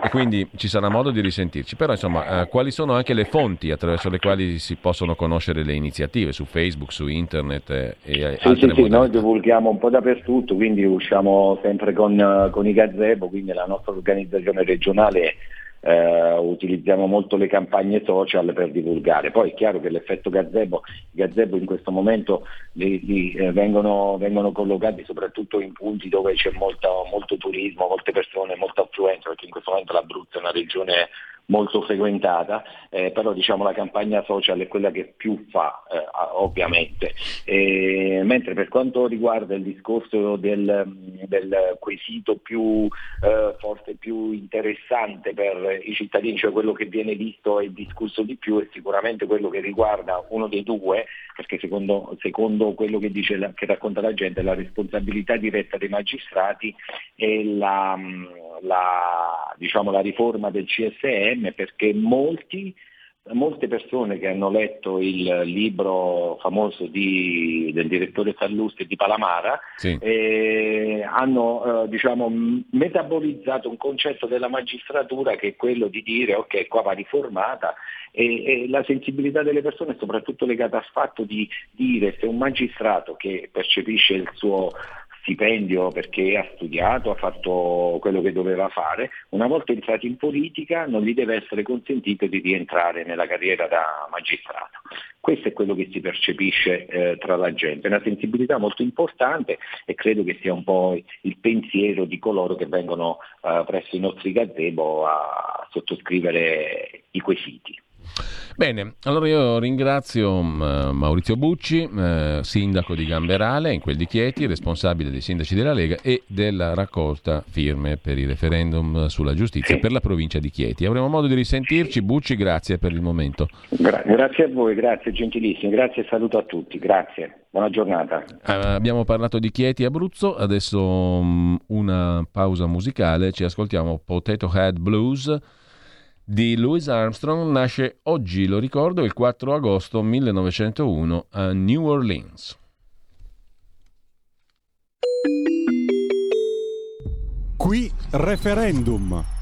S2: e quindi ci sarà modo di risentirci. Però insomma, eh, quali sono anche le fonti attraverso le quali si possono conoscere le iniziative su Facebook, su internet eh, e
S6: sì, altre sì, sì, noi divulghiamo un po' dappertutto, quindi usciamo sempre con, con i gazebo, quindi la nostra organizzazione regionale eh, utilizziamo molto le campagne social per divulgare. Poi è chiaro che l'effetto gazebo, i gazebo in questo momento li, li, eh, vengono, vengono, collocati soprattutto in punti dove c'è molto, molto turismo, molte persone, molta affluenza, perché in questo momento l'Abruzzo è una regione molto frequentata, eh, però diciamo, la campagna social è quella che più fa eh, ovviamente. E, mentre per quanto riguarda il discorso del, del quesito più eh, forse più interessante per i cittadini, cioè quello che viene visto e discusso di più, è sicuramente quello che riguarda uno dei due, perché secondo, secondo quello che, dice, che racconta la gente la responsabilità diretta dei magistrati e la, la, diciamo, la riforma del CSM perché molti molte persone che hanno letto il libro famoso di, del direttore Sallusti di Palamara sì. eh, hanno eh, diciamo, metabolizzato un concetto della magistratura che è quello di dire ok qua va riformata e, e la sensibilità delle persone è soprattutto legata al fatto di dire se un magistrato che percepisce il suo stipendio perché ha studiato, ha fatto quello che doveva fare, una volta entrati in politica non gli deve essere consentito di rientrare nella carriera da magistrato. Questo è quello che si percepisce eh, tra la gente, è una sensibilità molto importante e credo che sia un po' il pensiero di coloro che vengono eh, presso i nostri gazebo a sottoscrivere i quesiti.
S2: Bene, allora io ringrazio uh, Maurizio Bucci, uh, sindaco di Gamberale, in quel di Chieti, responsabile dei sindaci della Lega e della raccolta firme per il referendum sulla giustizia per la provincia di Chieti. Avremo modo di risentirci. Bucci, grazie per il momento.
S6: Gra- grazie a voi, grazie gentilissimi, grazie e saluto a tutti, grazie. Buona giornata.
S2: Uh, abbiamo parlato di Chieti Abruzzo, adesso um, una pausa musicale, ci ascoltiamo Potato Head Blues di Louis Armstrong nasce oggi, lo ricordo, il 4 agosto 1901 a New Orleans.
S4: Qui referendum.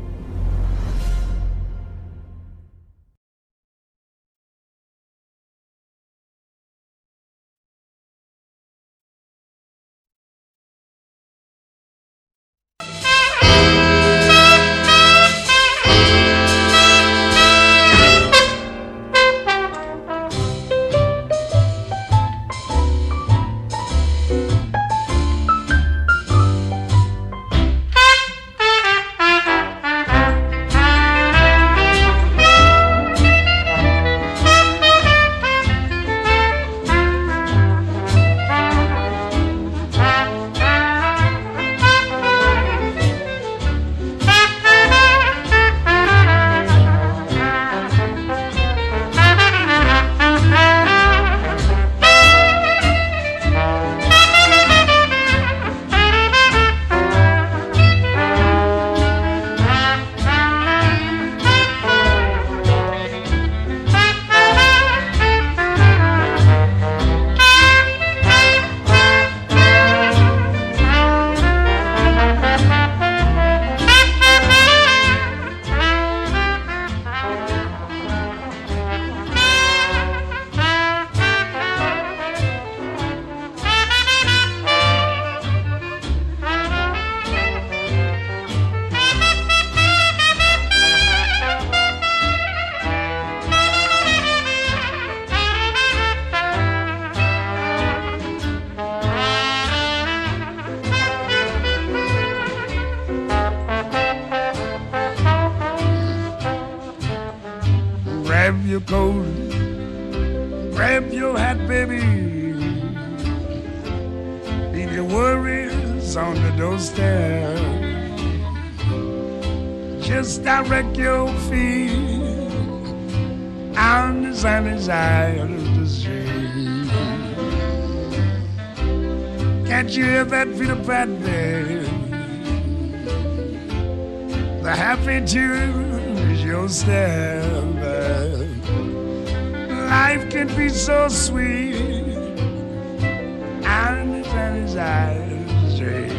S7: That Peter Pan, baby? The happy tune is your step. Life can be so sweet. And sunny side of.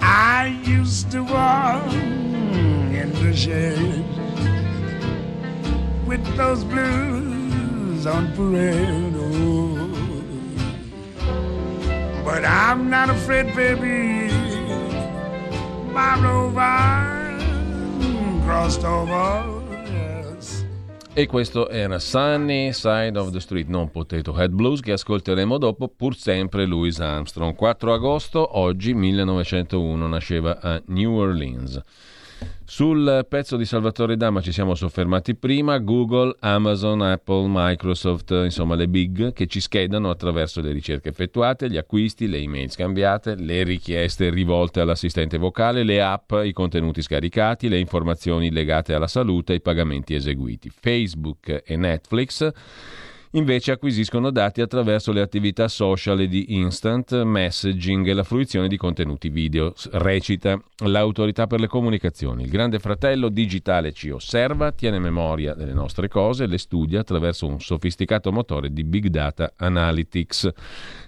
S7: I used to walk in the shade with those blues on parade. I'm not afraid, baby. My rover crossed over.
S2: E questo era Sunny Side of the Street, non Potato Head Blues, che ascolteremo dopo, pur sempre Louis Armstrong. 4 agosto, oggi 1901, nasceva a New Orleans. Sul pezzo di Salvatore Dama ci siamo soffermati prima, Google, Amazon, Apple, Microsoft, insomma le big che ci schedano attraverso le ricerche effettuate, gli acquisti, le email scambiate, le richieste rivolte all'assistente vocale, le app, i contenuti scaricati, le informazioni legate alla salute i pagamenti eseguiti. Facebook e Netflix invece acquisiscono dati attraverso le attività social di instant messaging e la fruizione di contenuti video. Recita l'autorità per le comunicazioni. Il grande fratello digitale ci osserva, tiene memoria delle nostre cose, le studia attraverso un sofisticato motore di big data analytics.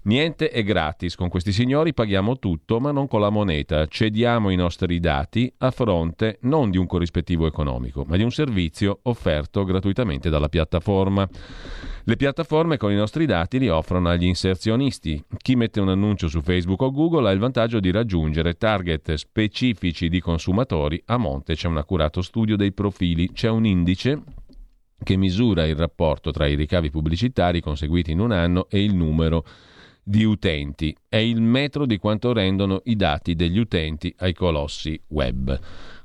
S2: Niente è gratis, con questi signori paghiamo tutto, ma non con la moneta. Cediamo i nostri dati a fronte non di un corrispettivo economico, ma di un servizio offerto gratuitamente dalla piattaforma. Le piattaforme con i nostri dati li offrono agli inserzionisti. Chi mette un annuncio su Facebook o Google ha il vantaggio di raggiungere target specifici di consumatori. A monte c'è un accurato studio dei profili, c'è un indice che misura il rapporto tra i ricavi pubblicitari conseguiti in un anno e il numero di utenti. È il metro di quanto rendono i dati degli utenti ai colossi web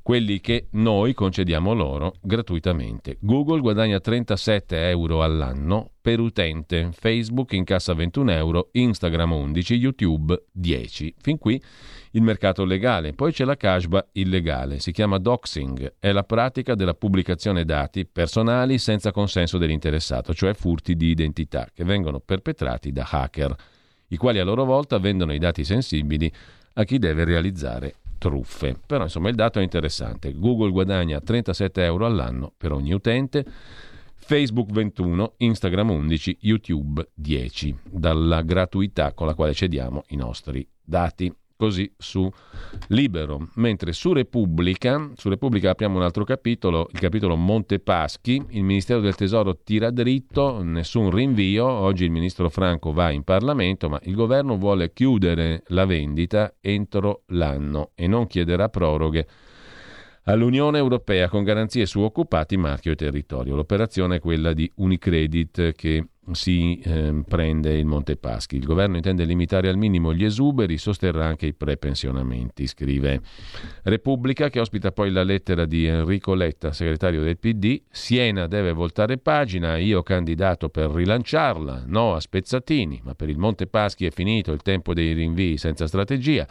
S2: quelli che noi concediamo loro gratuitamente. Google guadagna 37 euro all'anno per utente, Facebook incassa 21 euro, Instagram 11, YouTube 10. Fin qui il mercato legale. Poi c'è la cashba illegale, si chiama doxing, è la pratica della pubblicazione dati personali senza consenso dell'interessato, cioè furti di identità che vengono perpetrati da hacker, i quali a loro volta vendono i dati sensibili a chi deve realizzare truffe. Però insomma il dato è interessante. Google guadagna 37 euro all'anno per ogni utente, Facebook 21, Instagram 11, YouTube 10, dalla gratuità con la quale cediamo i nostri dati così su Libero. Mentre su Repubblica, su Repubblica apriamo un altro capitolo, il capitolo Montepaschi, il Ministero del Tesoro tira dritto, nessun rinvio, oggi il ministro Franco va in Parlamento, ma il governo vuole chiudere la vendita entro l'anno e non chiederà proroghe all'Unione Europea con garanzie su occupati, marchio e territorio. L'operazione è quella di Unicredit che si eh, prende il Montepaschi. Il governo intende limitare al minimo gli esuberi, sosterrà anche i prepensionamenti, scrive Repubblica che ospita poi la lettera di Enrico Letta, segretario del PD. Siena deve voltare pagina, io candidato per rilanciarla, no a spezzatini, ma per il Montepaschi è finito il tempo dei rinvii senza strategia.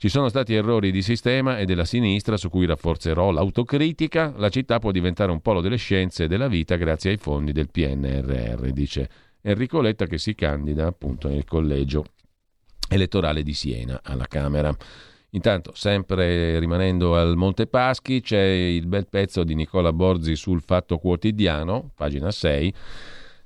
S2: Ci sono stati errori di sistema e della sinistra su cui rafforzerò l'autocritica. La città può diventare un polo delle scienze e della vita grazie ai fondi del PNRR, dice Enrico Letta che si candida appunto nel collegio elettorale di Siena alla Camera. Intanto, sempre rimanendo al Montepaschi, c'è il bel pezzo di Nicola Borzi sul Fatto Quotidiano, pagina 6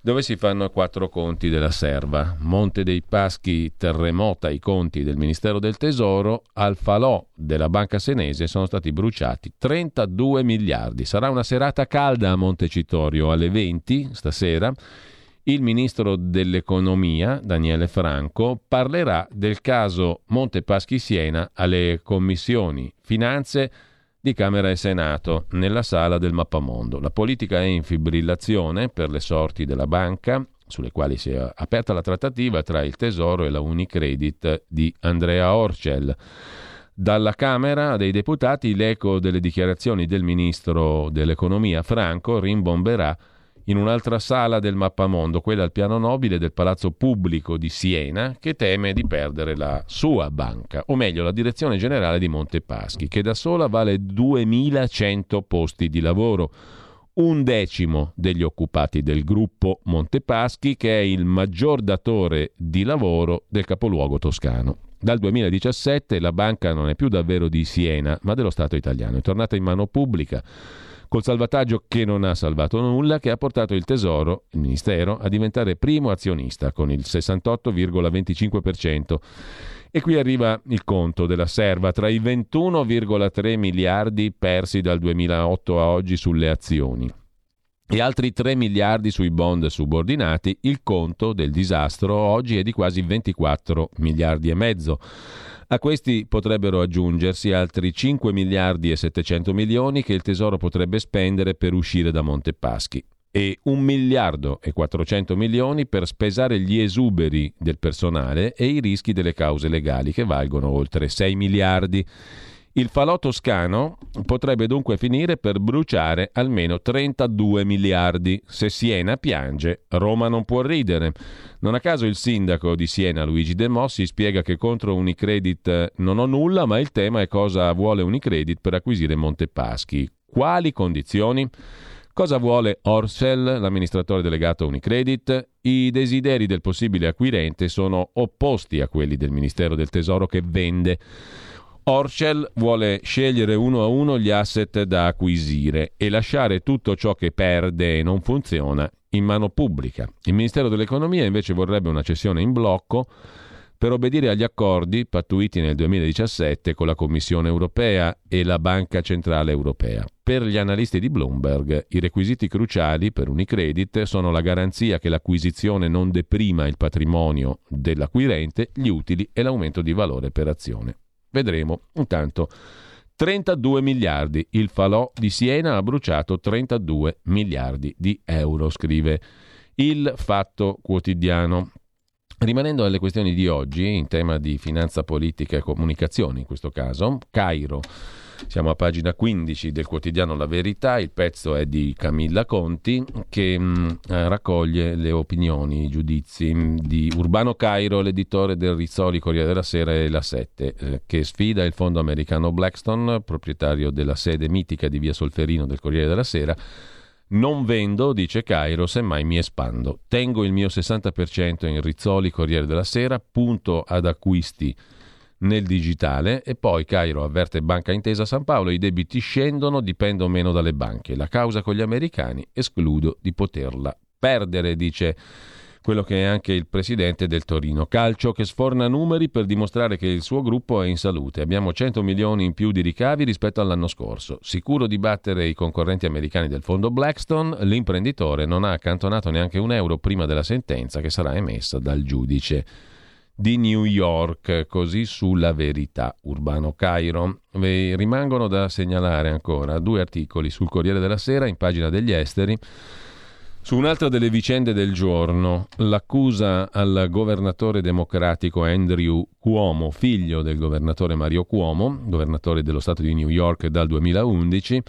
S2: dove si fanno quattro conti della serva. Monte dei Paschi terremota i conti del Ministero del Tesoro, al falò della Banca Senese sono stati bruciati 32 miliardi. Sarà una serata calda a Montecitorio alle 20 stasera. Il ministro dell'economia, Daniele Franco, parlerà del caso Monte Paschi Siena alle commissioni finanze di Camera e Senato nella sala del Mappamondo. La politica è in fibrillazione per le sorti della banca, sulle quali si è aperta la trattativa tra il Tesoro e la Unicredit di Andrea Orcel. Dalla Camera dei Deputati l'eco delle dichiarazioni del ministro dell'Economia Franco rimbomberà in un'altra sala del mappamondo, quella al piano nobile del Palazzo Pubblico di Siena, che teme di perdere la sua banca, o meglio la direzione generale di Montepaschi, che da sola vale 2100 posti di lavoro, un decimo degli occupati del gruppo Montepaschi, che è il maggior datore di lavoro del capoluogo toscano. Dal 2017 la banca non è più davvero di Siena, ma dello Stato italiano, è tornata in mano pubblica col salvataggio che non ha salvato nulla, che ha portato il Tesoro, il Ministero, a diventare primo azionista con il 68,25%. E qui arriva il conto della serva tra i 21,3 miliardi persi dal 2008 a oggi sulle azioni e altri 3 miliardi sui bond subordinati, il conto del disastro oggi è di quasi 24 miliardi e mezzo. A questi potrebbero aggiungersi altri 5 miliardi e 700 milioni che il Tesoro potrebbe spendere per uscire da Montepaschi e 1 miliardo e 400 milioni per spesare gli esuberi del personale e i rischi delle cause legali che valgono oltre 6 miliardi. Il falò toscano potrebbe dunque finire per bruciare almeno 32 miliardi. Se Siena piange, Roma non può ridere. Non a caso il sindaco di Siena, Luigi De Mossi, spiega che contro Unicredit non ho nulla, ma il tema è cosa vuole Unicredit per acquisire Montepaschi. Quali condizioni? Cosa vuole Orsel, l'amministratore delegato Unicredit? I desideri del possibile acquirente sono opposti a quelli del Ministero del Tesoro che vende. Orchel vuole scegliere uno a uno gli asset da acquisire e lasciare tutto ciò che perde e non funziona in mano pubblica. Il Ministero dell'Economia invece vorrebbe una cessione in blocco per obbedire agli accordi pattuiti nel 2017 con la Commissione europea e la Banca Centrale Europea. Per gli analisti di Bloomberg, i requisiti cruciali per Unicredit sono la garanzia che l'acquisizione non deprima il patrimonio dell'acquirente, gli utili e l'aumento di valore per azione. Vedremo. Intanto 32 miliardi. Il falò di Siena ha bruciato 32 miliardi di euro, scrive il Fatto Quotidiano. Rimanendo alle questioni di oggi, in tema di finanza politica e comunicazione in questo caso, Cairo siamo a pagina 15 del quotidiano La Verità, il pezzo è di Camilla Conti che mh, mm, raccoglie le opinioni, i giudizi mm, di Urbano Cairo, l'editore del Rizzoli Corriere della Sera e La Sette, eh, che sfida il fondo americano Blackstone, proprietario della sede mitica di Via Solferino del Corriere della Sera. Non vendo, dice Cairo, semmai mi espando. Tengo il mio 60% in Rizzoli Corriere della Sera, punto ad acquisti nel digitale e poi Cairo avverte Banca Intesa San Paolo, i debiti scendono, dipendo meno dalle banche. La causa con gli americani, escludo di poterla perdere, dice quello che è anche il presidente del Torino Calcio, che sforna numeri per dimostrare che il suo gruppo è in salute. Abbiamo 100 milioni in più di ricavi rispetto all'anno scorso. Sicuro di battere i concorrenti americani del fondo Blackstone, l'imprenditore non ha accantonato neanche un euro prima della sentenza che sarà emessa dal giudice di New York, così sulla verità. Urbano Cairo. Vi rimangono da segnalare ancora due articoli sul Corriere della Sera in pagina degli esteri. Su un'altra delle vicende del giorno, l'accusa al governatore democratico Andrew Cuomo, figlio del governatore Mario Cuomo, governatore dello Stato di New York dal 2011,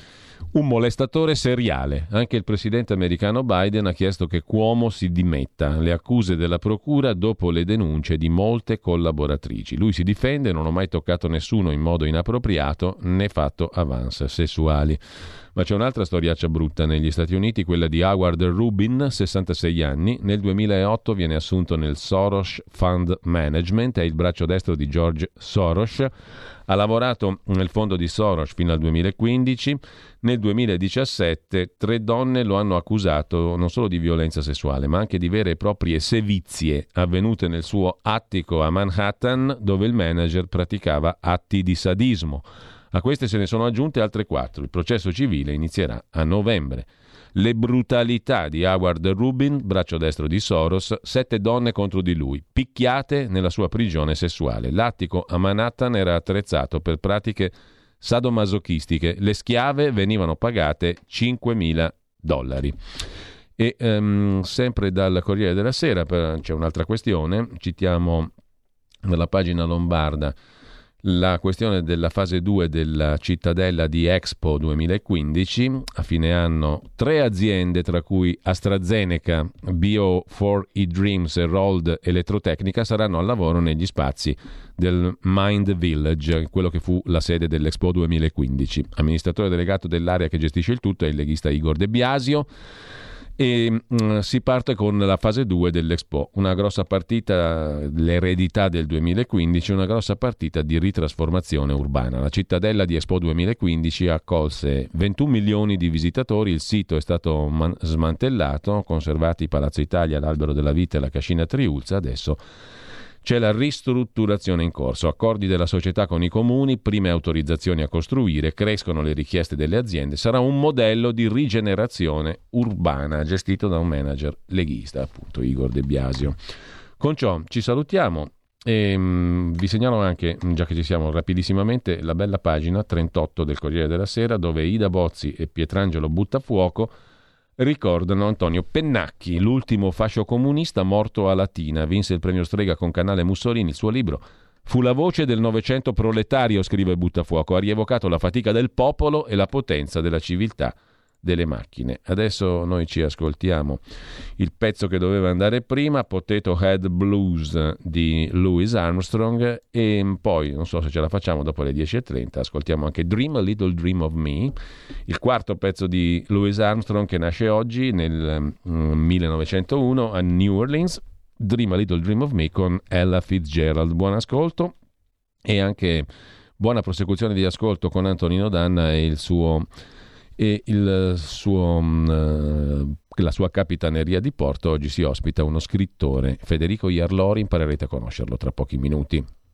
S2: un molestatore seriale. Anche il presidente americano Biden ha chiesto che Cuomo si dimetta. Le accuse della procura dopo le denunce di molte collaboratrici. Lui si difende, non ho mai toccato nessuno in modo inappropriato né fatto avance sessuali. Ma c'è un'altra storiaccia brutta negli Stati Uniti, quella di Howard Rubin, 66 anni. Nel 2008 viene assunto nel Soros Fund Management, è il braccio destro di George Soros. Ha lavorato nel fondo di Soros fino al 2015. Nel 2017 tre donne lo hanno accusato non solo di violenza sessuale, ma anche di vere e proprie sevizie avvenute nel suo attico a Manhattan, dove il manager praticava atti di sadismo. A queste se ne sono aggiunte altre quattro. Il processo civile inizierà a novembre. Le brutalità di Howard Rubin, braccio destro di Soros, sette donne contro di lui, picchiate nella sua prigione sessuale. L'attico a Manhattan era attrezzato per pratiche sadomasochistiche. Le schiave venivano pagate 5.000 dollari. E um, sempre dal Corriere della Sera c'è un'altra questione, citiamo nella pagina lombarda la questione della fase 2 della cittadella di Expo 2015. A fine anno tre aziende, tra cui AstraZeneca, Bio4 Dreams e Rold Elettrotecnica, saranno al lavoro negli spazi del Mind Village, quello che fu la sede dell'Expo 2015. Amministratore delegato dell'area che gestisce il tutto è il leghista Igor De Biasio e mh, mm, si parte con la fase 2 dell'Expo, una grossa partita, l'eredità del 2015, una grossa partita di ritrasformazione urbana. La cittadella di Expo 2015 accolse 21 milioni di visitatori, il sito è stato man- smantellato, conservati Palazzo Italia, l'Albero della Vita e la Cascina Triulza, adesso c'è la ristrutturazione in corso, accordi della società con i comuni, prime autorizzazioni a costruire, crescono le richieste delle aziende, sarà un modello di rigenerazione urbana gestito da un manager leghista, appunto Igor De Biasio. Con ciò ci salutiamo e um, vi segnalo anche, già che ci siamo rapidissimamente, la bella pagina 38 del Corriere della Sera dove Ida Bozzi e Pietrangelo Buttafuoco ricordano Antonio Pennacchi, l'ultimo fascio comunista morto a Latina. Vinse il premio Strega con Canale Mussolini. Il suo libro fu la voce del Novecento proletario, scrive Buttafuoco. Ha rievocato la fatica del popolo e la potenza della civiltà delle macchine. Adesso noi ci ascoltiamo il pezzo che doveva andare prima, Potato Head Blues di Louis Armstrong e poi, non so se ce la facciamo dopo le 10.30, ascoltiamo anche Dream a Little Dream of Me, il quarto pezzo di Louis Armstrong che nasce oggi nel 1901 mm, a New Orleans, Dream a Little Dream of Me con Ella Fitzgerald. Buon ascolto e anche buona prosecuzione di ascolto con Antonino Danna e il suo e suo, uh, la sua capitaneria di porto oggi si ospita uno scrittore, Federico Iarlori, imparerete a conoscerlo tra pochi minuti.